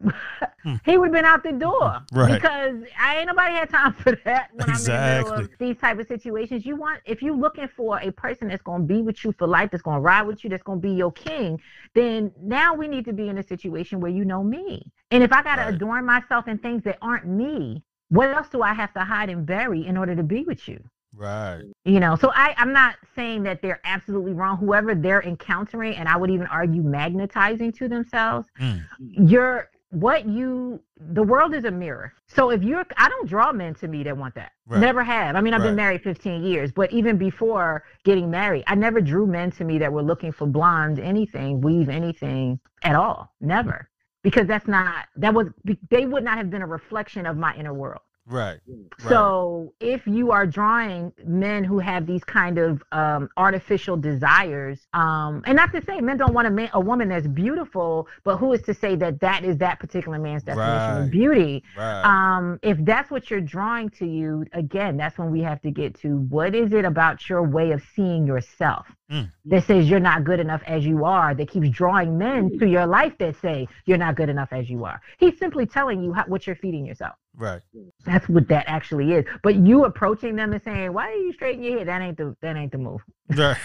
hmm. he would have been out the door Right. because i ain't nobody had time for that when i'm in the middle of Exactly. these type of situations you want if you're looking for a person that's going to be with you for life that's going to ride with you that's going to be your king then now we need to be in a situation where you know me and if i got to Right. adorn myself in things that aren't me what else do i have to hide and bury in order to be with you Right. you know so i i'm not saying that they're absolutely wrong. Whoever they're encountering and i would even argue magnetizing to themselves Mm. you're what you the world is a mirror. So if you're i don't draw men to me that want that. Right. never have. I mean i've been married 15 years but even before getting married i never drew men to me that were looking for blonde anything weave anything at all. Never. Because that's not that was they would not have been a reflection of my inner world Right. Right. so if you are drawing men who have these kind of um, artificial desires, um, and not to say men don't want a man, a woman that's beautiful, but who is to say that that is that particular man's definition Right. of beauty? Right. Um, if that's what you're drawing to you, again, that's when we have to get to what is it about your way of seeing yourself mm. that says you're not good enough as you are, that keeps drawing men to your life that say you're not good enough as you are. He's simply telling you how, what you're feeding yourself. Right. That's what that actually is. But you approaching them and saying, "Why are you straightening your head?" That ain't the that ain't the move. Right.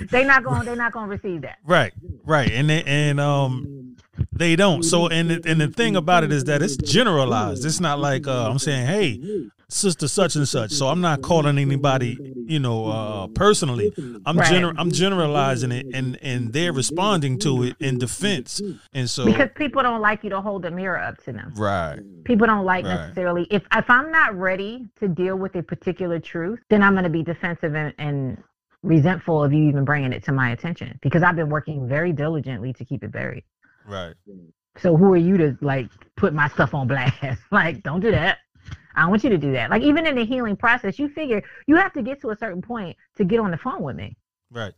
they not going. They're not going to receive that. Right. Right. And they, and um they don't. So and and the thing about it is that it's generalized. It's not like uh, I'm saying, "Hey, sister such and such. So I'm not calling anybody, you know, uh, personally. I'm right. gener- I'm generalizing it, and and they're responding to it in defense. And so because people don't like you to hold a mirror up to them, right? People don't like right. necessarily if if I'm not ready to deal with a particular truth, then I'm going to be defensive and, and resentful of you even bringing it to my attention because I've been working very diligently to keep it buried. Right. So who are you to like put my stuff on blast? like, don't do that. I don't want you to do that. Like even in the healing process, you figure you have to get to a certain point to get on the phone with me. Right.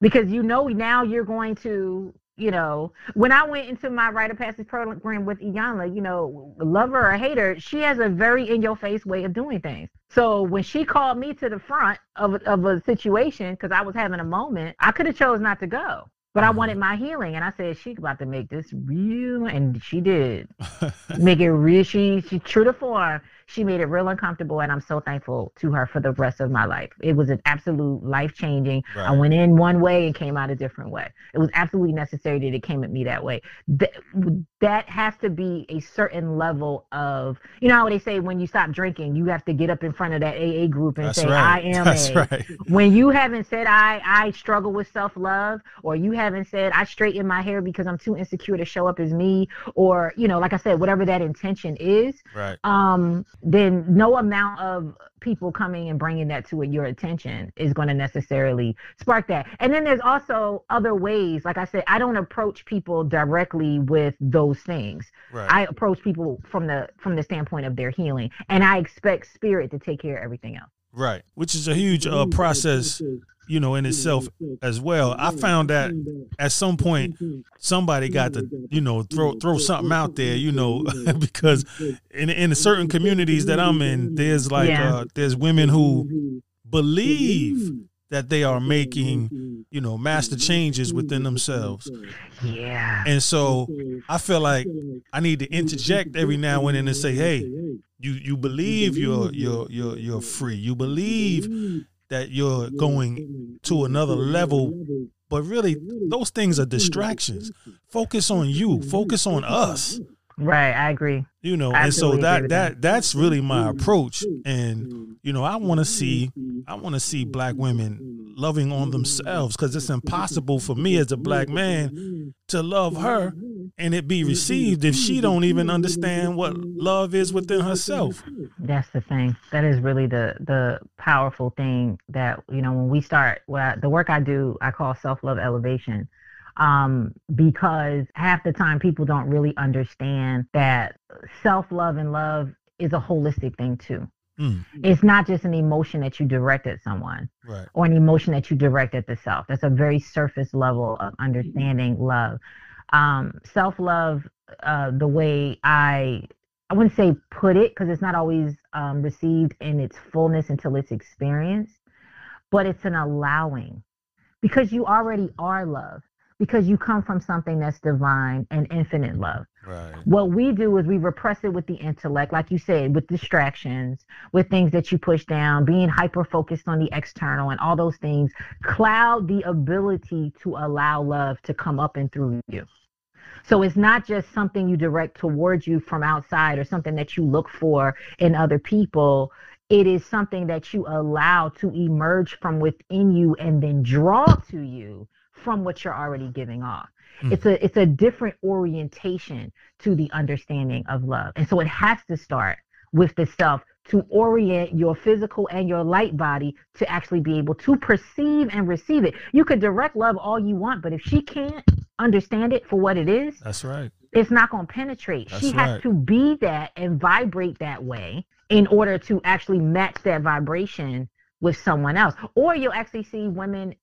Because you know now you're going to, you know, when I went into my rite of passage program with Iyanla, you know, lover or hater, she has a very in your face way of doing things. So when she called me to the front of of a situation because I was having a moment, I could have chose not to go. But I mm-hmm. wanted my healing, and I said she's about to make this real, and she did make it real. She she true to form she made it real uncomfortable and i'm so thankful to her for the rest of my life it was an absolute life changing right. i went in one way and came out a different way it was absolutely necessary that it came at me that way that, that has to be a certain level of you know how they say when you stop drinking you have to get up in front of that aa group and That's say right. i am That's a right. when you haven't said i i struggle with self-love or you haven't said i straighten my hair because i'm too insecure to show up as me or you know like i said whatever that intention is right um then no amount of people coming and bringing that to your attention is going to necessarily spark that. And then there's also other ways. Like I said, I don't approach people directly with those things. Right. I approach people from the from the standpoint of their healing, and I expect spirit to take care of everything else. Right, which is a huge uh, process you know, in itself as well. I found that at some point somebody got to, you know, throw throw something out there, you know, because in in certain communities that I'm in, there's like yeah. uh, there's women who believe that they are making, you know, master changes within themselves. Yeah. And so I feel like I need to interject every now and then and say, "Hey, you you believe you're you're you're you're free. You believe that you're going to another level but really those things are distractions focus on you focus on us right i agree. You know and so that that that's really my approach. And you know i want to see i want to see black women loving on themselves because it's impossible for me as a black man to love her and it be received if she don't even understand what love is within herself. That's the thing. That is really the the powerful thing that you know when we start what I, the work i do i call self-love elevation um, because half the time people don't really understand that self love and love is a holistic thing too. Mm. It's not just an emotion that you direct at someone right. or an emotion that you direct at the self. That's a very surface level of understanding love. Um, self love, uh, the way I I wouldn't say put it because it's not always um, received in its fullness until it's experienced, but it's an allowing because you already are love because you come from something that's divine and infinite love. Right. What we do is we repress it with the intellect, like you said, with distractions, with things that you push down, being hyper focused on the external and all those things cloud the ability to allow love to come up and through you. So it's not just something you direct towards you from outside or something that you look for in other people. It is something that you allow to emerge from within you and then draw to you from what you're already giving off. Mm. It's a it's a different orientation to the understanding of love. And so it has to start with the self to orient your physical and your light body to actually be able to perceive and receive it. You could direct love all you want, but if she can't understand it for what it is, that's right. It's not going to penetrate. That's she has right. to be that and vibrate that way in order to actually match that vibration with someone else. Or you'll actually see women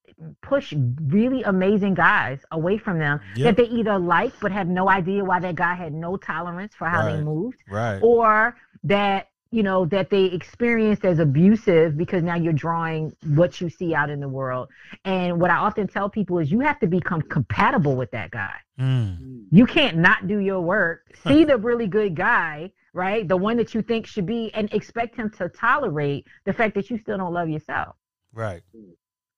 push really amazing guys away from them yep. that they either like but have no idea why that guy had no tolerance for how right. they moved. Right. Or that you know, that they experienced as abusive because now you're drawing what you see out in the world. And what I often tell people is you have to become compatible with that guy. Mm. You can't not do your work, see the really good guy, right? The one that you think should be, and expect him to tolerate the fact that you still don't love yourself. Right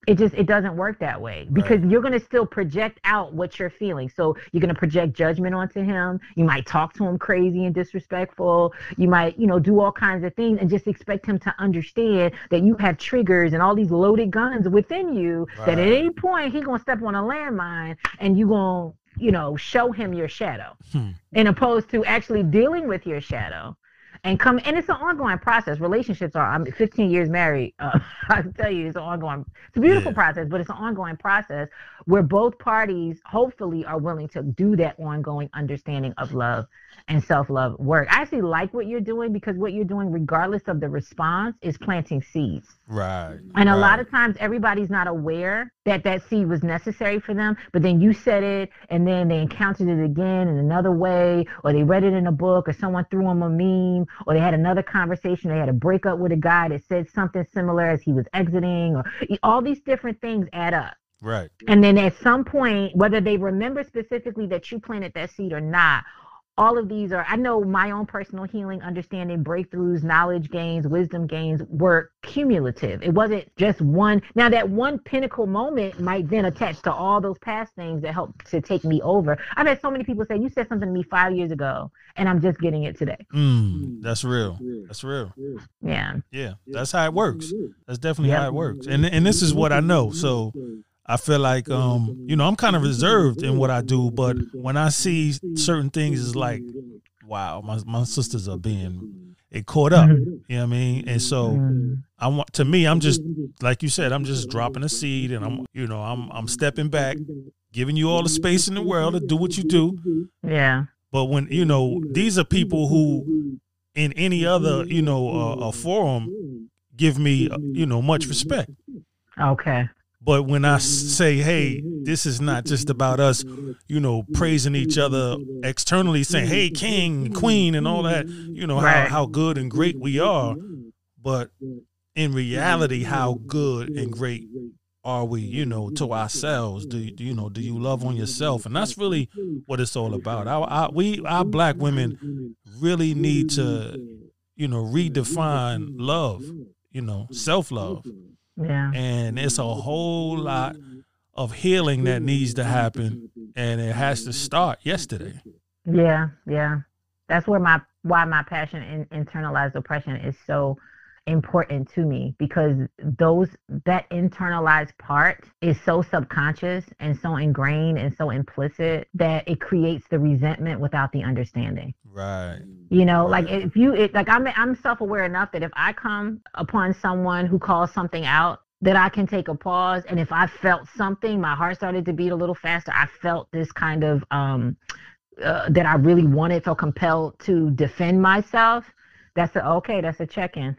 it just it doesn't work that way because right. you're going to still project out what you're feeling so you're going to project judgment onto him you might talk to him crazy and disrespectful you might you know do all kinds of things and just expect him to understand that you have triggers and all these loaded guns within you right. that at any point he's going to step on a landmine and you're going to you know show him your shadow hmm. in opposed to actually dealing with your shadow and come and it's an ongoing process. Relationships are i'm 15 years married uh, i can tell you it's an ongoing it's a beautiful yeah. process but it's an ongoing process where both parties hopefully are willing to do that ongoing understanding of love and self-love work. I actually like what you're doing because what you're doing regardless of the response is planting seeds. Right and a lot of times everybody's not aware that that seed was necessary for them but then you said it and then they encountered it again in another way or they read it in a book or someone threw them a meme or they had another conversation they had a breakup with a guy that said something similar as he was exiting or all these different things add up. Right. And then at some point whether they remember specifically that you planted that seed or not all of these are i know my own personal healing understanding breakthroughs knowledge gains wisdom gains were cumulative. It wasn't just one. Now that one pinnacle moment might then attach to all those past things that helped to take me over. I've had so many people say you said something to me five years ago and i'm just getting it today. Mm, that's real. That's real. Yeah. Yeah that's how it works. That's definitely yep. how it works. And and this is what i know. so I feel like um, you know, I'm kind of reserved in what I do, but when I see certain things it's like, wow, my my sisters are being it caught up. You know what I mean? And so I want to me, I'm just like you said, I'm just dropping a seed and I'm you know, I'm I'm stepping back, giving you all the space in the world to do what you do. Yeah. But when you know, these are people who in any other, you know, uh, a forum give me, uh, you know, much respect. Okay. But when I mm-hmm. say, hey, mm-hmm. this is not just about us, you know, praising each other externally, saying, hey, mm-hmm. king, queen, and all that, you know, right. how, how good and great we are. But in reality, how good and great are we, you know, to ourselves? Do, do you know, do you love on yourself? And that's really what it's all about. Our, our, we, our black women really need to, you know, redefine love, you know, self love yeah. And it's a whole lot of healing that needs to happen and it has to start yesterday. Yeah, yeah. That's where my why my passion in internalized oppression is so important to me because those that internalized part is so subconscious and so ingrained and so implicit that it creates the resentment without the understanding right you know right. like if you it, like i'm i'm self-aware enough that if i come upon someone who calls something out that I can take a pause. And if I felt something, my heart started to beat a little faster. I felt this kind of um, uh, that I really wanted, felt compelled to defend myself. That's a okay. That's a check in.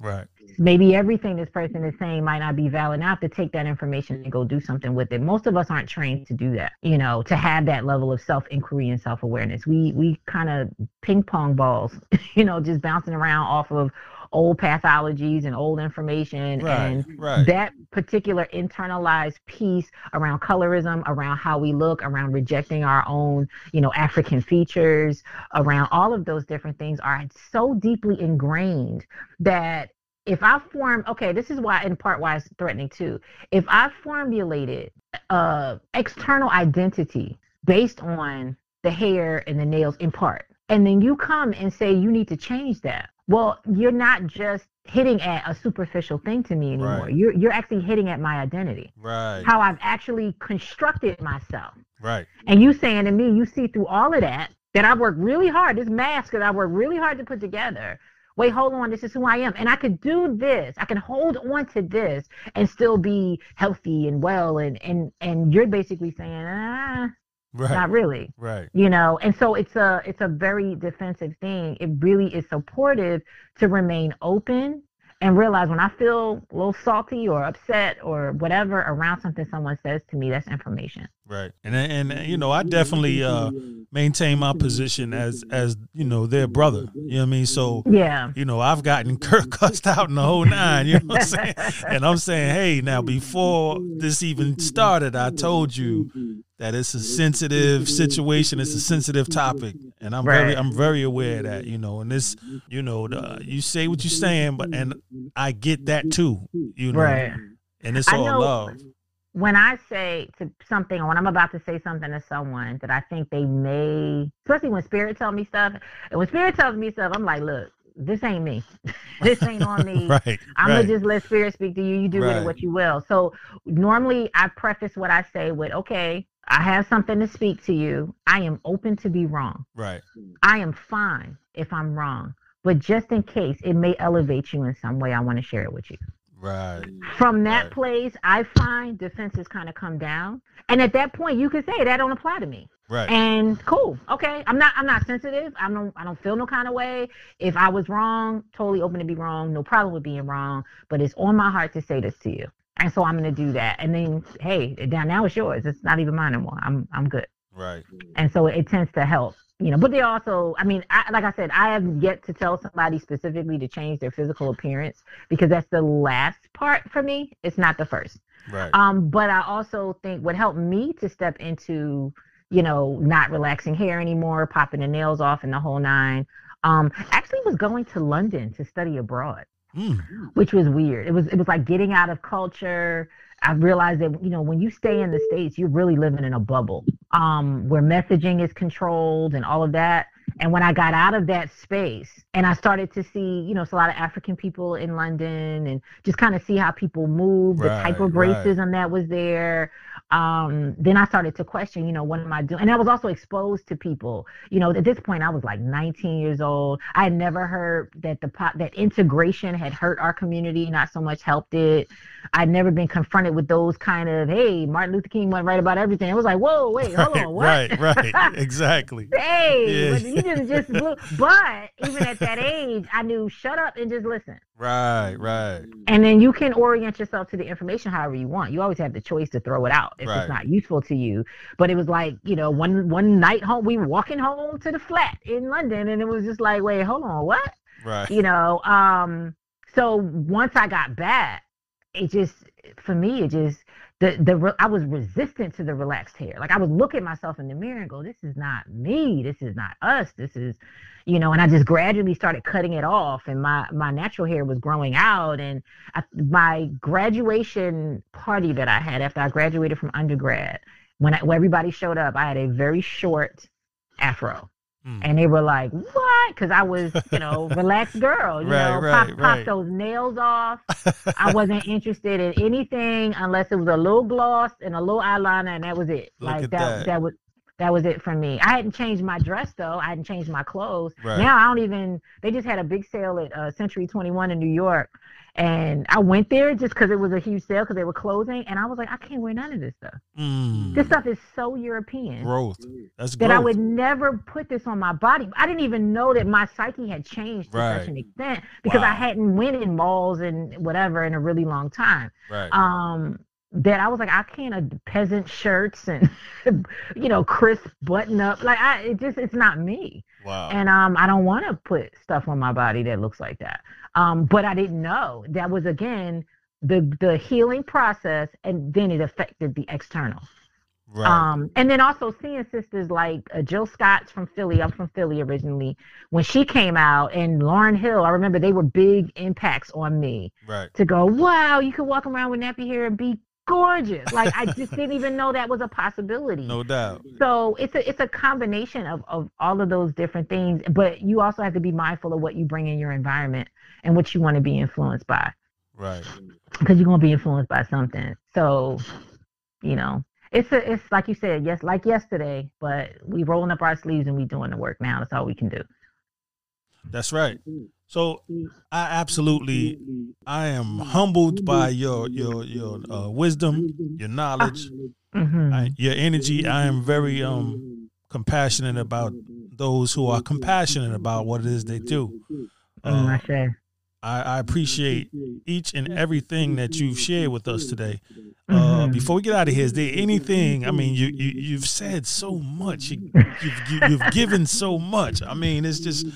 Right. Maybe everything this person is saying might not be valid. Now I have to take that information and go do something with it. Most of us aren't trained to do that, you know, to have that level of self inquiry and self awareness. We we kind of ping pong balls, you know, just bouncing around off of old pathologies and old information right, and right. that particular internalized piece around colorism around how we look around rejecting our own you know african features around all of those different things are so deeply ingrained that if I form, okay, this is why, in part, why it's threatening too. If I formulated a external identity based on the hair and the nails, in part, and then you come and say you need to change that, well, you're not just hitting at a superficial thing to me anymore. Right. You're you're actually hitting at my identity. Right. How I've actually constructed myself. Right. And you saying to me, you see through all of that, that I've worked really hard, this mask that I worked really hard to put together. Wait, hold on, this is who I am. And I could do this. I can hold on to this and still be healthy and well and and and you're basically saying, ah, Right. Not really. Right. You know, and so it's a it's a very defensive thing. It really is supportive to remain open and realize when I feel a little salty or upset or whatever around something someone says to me, that's information. Right. And and you know, I definitely uh maintain my position as as you know their brother. You know what I mean? So yeah, you know I've gotten cussed out in the whole nine. You know what I'm saying? and I'm saying, hey, now before this even started, I told you that it's a sensitive situation. It's a sensitive topic, and I'm right. very I'm very aware of that. You know, and this, you know, the, you say what you're saying, but and I get that too. You know, right. And it's all love when I say to something, or when I'm about to say something to someone that I think they may, especially when spirit tells me stuff, and when spirit tells me stuff, I'm like, look, this ain't me. this ain't on me. right, I'm right. gonna just let spirit speak to you. You do right. with it what you will. So normally I preface what I say with, okay, I have something to speak to you. I am open to be wrong. Right. I am fine if I'm wrong. But just in case it may elevate you in some way, I want to share it with you. Right. From that right. place, I find defenses kind of come down, and at that point, you can say that don't apply to me. Right. And cool. Okay. I'm not. I'm not sensitive. I don't. I don't feel no kind of way. If I was wrong, totally open to be wrong. No problem with being wrong. But it's on my heart to say this to you, and so I'm gonna do that. And then, hey, down now it's yours. It's not even mine anymore. I'm. I'm good. Right. And so it tends to help you know, but they also, I mean, I, like I said, I have yet to tell somebody specifically to change their physical appearance because that's the last part for me. It's not the first. Right. Um, but I also think what helped me to step into, you know, not relaxing hair anymore, popping the nails off, and the whole nine. Um, actually was going to London to study abroad, mm. which was weird. It was it was like getting out of culture, I realized that you know when you stay in the states, you're really living in a bubble, um, where messaging is controlled and all of that. And when I got out of that space and I started to see, you know, it's a lot of African people in London and just kind of see how people move, right, the type of racism right. that was there. Um, then I started to question, you know, what am I doing? And I was also exposed to people, you know, at this point I was like 19 years old. I had never heard that the pop, that integration had hurt our community, not so much helped it. I'd never been confronted with those kind of, hey, Martin Luther King went right about everything. It was like, whoa, wait, hold on, what? Right, right, exactly. hey, yeah. you didn't just, but even at that age, I knew shut up and just listen. Right, right. And then you can orient yourself to the information however you want. You always have the choice to throw it out if right. it's not useful to you. But it was like, you know, one one night home, we were walking home to the flat in London, and it was just like, wait, hold on, what? Right. You know, um, so once I got back, it just for me it just the the I was resistant to the relaxed hair. Like I would look at myself in the mirror and go, "This is not me. This is not us. This is, you know." And I just gradually started cutting it off, and my my natural hair was growing out. And I, my graduation party that I had after I graduated from undergrad, when, I, when everybody showed up, I had a very short afro. Mm. And they were like, "What?" Because I was, you know, relaxed girl. You right, know, right, pop, right. pop those nails off. I wasn't interested in anything unless it was a little gloss and a little eyeliner, and that was it. Look like that, that, that was that was it for me. I hadn't changed my dress though. I hadn't changed my clothes. Right. Now I don't even. They just had a big sale at uh, Century 21 in New York, and I went there just because it was a huge sale because they were closing, and I was like, I can't wear none of this stuff. Mm. This stuff is so European. Growth. That's that growth. I would never put this on my body. I didn't even know that my psyche had changed to right. such an extent because wow. I hadn't went in malls and whatever in a really long time. Right. Um, that I was like, I can't uh, peasant shirts and you know crisp button up. Like I, it just it's not me. Wow. And um, I don't want to put stuff on my body that looks like that. Um, but I didn't know that was again the the healing process, and then it affected the external. Right. Um, and then also seeing sisters like uh, Jill Scott's from Philly. I'm from Philly originally. When she came out, and Lauryn Hill, I remember they were big impacts on me. Right. To go, wow, you can walk around with nappy hair and be gorgeous. Like I just didn't even know that was a possibility. No doubt. So it's a it's a combination of of all of those different things, but you also have to be mindful of what you bring in your environment and what you want to be influenced by. Right. Because you're gonna be influenced by something. So, you know, it's a it's like you said, yes, like yesterday, but we rolling up our sleeves and we doing the work now. That's all we can do. That's right. So I absolutely I am humbled by your your your uh, wisdom, your knowledge, Mm-hmm. I, your energy. I am very um compassionate about those who are compassionate about what it is they do. I Uh, say. I, I, appreciate each and everything that you've shared with us today. Uh, mm-hmm. Before we get out of here, is there anything? I mean, you, you have said so much. You, have you, given so much. I mean, it's just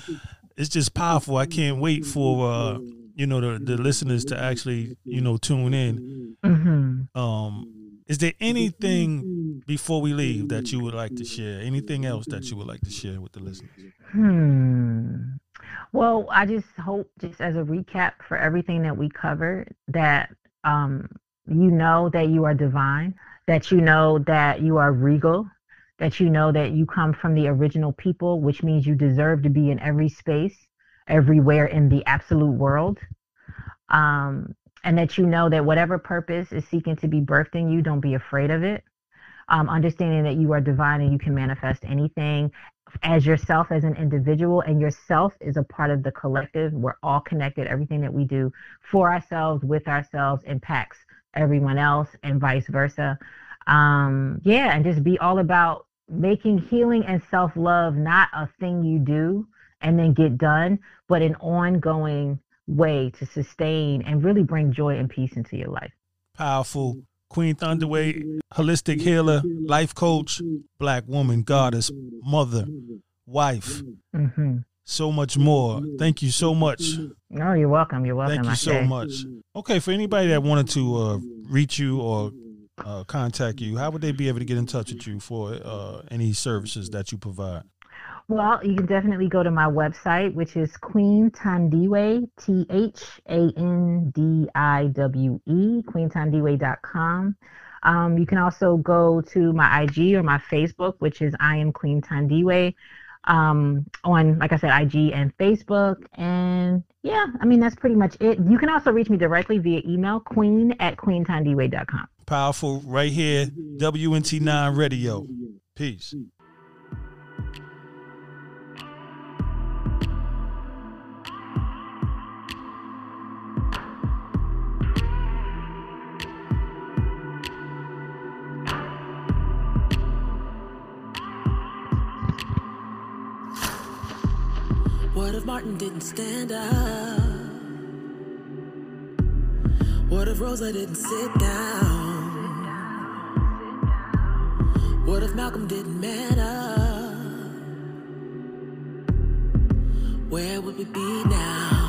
it's just powerful. I can't wait for uh, you know the, the listeners to actually you know tune in. Mm-hmm. Um, is there anything before we leave that you would like to share? Anything else that you would like to share with the listeners? Hmm. Well, I just hope, just as a recap for everything that we covered, that um, you know that you are divine, that you know that you are regal, that you know that you come from the original people, which means you deserve to be in every space, everywhere in the absolute world. Um, and that you know that whatever purpose is seeking to be birthed in you, don't be afraid of it. Um, understanding that you are divine and you can manifest anything as yourself as an individual, and yourself is a part of the collective. We're all connected. Everything that we do for ourselves, with ourselves, impacts everyone else, and vice versa. Um, yeah, and just be all about making healing and self love not a thing you do and then get done, but an ongoing way to sustain and really bring joy and peace into your life. Powerful. Queen Thandiwe, holistic healer, life coach, black woman, goddess, mother, wife. Mm-hmm. So much more. Thank you so much. Oh, you're welcome. You're welcome. Thank you so much. Okay, for anybody that wanted to uh, reach you or uh, contact you, how would they be able to get in touch with you for uh, any services that you provide? Well, you can definitely go to my website, which is Queen Thandiwe, T H A N D I W E, queenthandiwe.com. Um, you can also go to my IG or my Facebook, which is I am Queen Thandiwe, um, on, like I said, IG and Facebook. And yeah, I mean, that's pretty much it. You can also reach me directly via email, queen at queenthandiwe.com. Powerful right here, WNT9 Radio. Peace. What if Martin didn't stand up? What if Rosa didn't sit down? What if Malcolm didn't matter? Where would we be now?